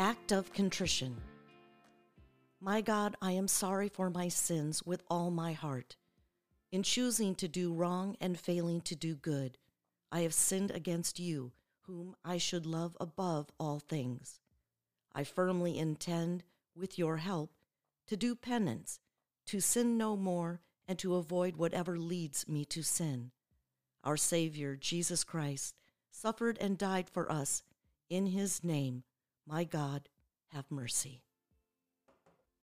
Act of Contrition. My God, I am sorry for my sins with all my heart. In choosing to do wrong and failing to do good, I have sinned against you, whom I should love above all things. I firmly intend, with your help, to do penance, to sin no more, and to avoid whatever leads me to sin. Our Savior, Jesus Christ, suffered and died for us. In his name, my God, have mercy.